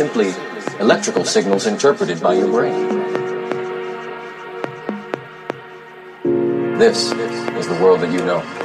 simply electrical signals interpreted by your brain. This is the world that you know.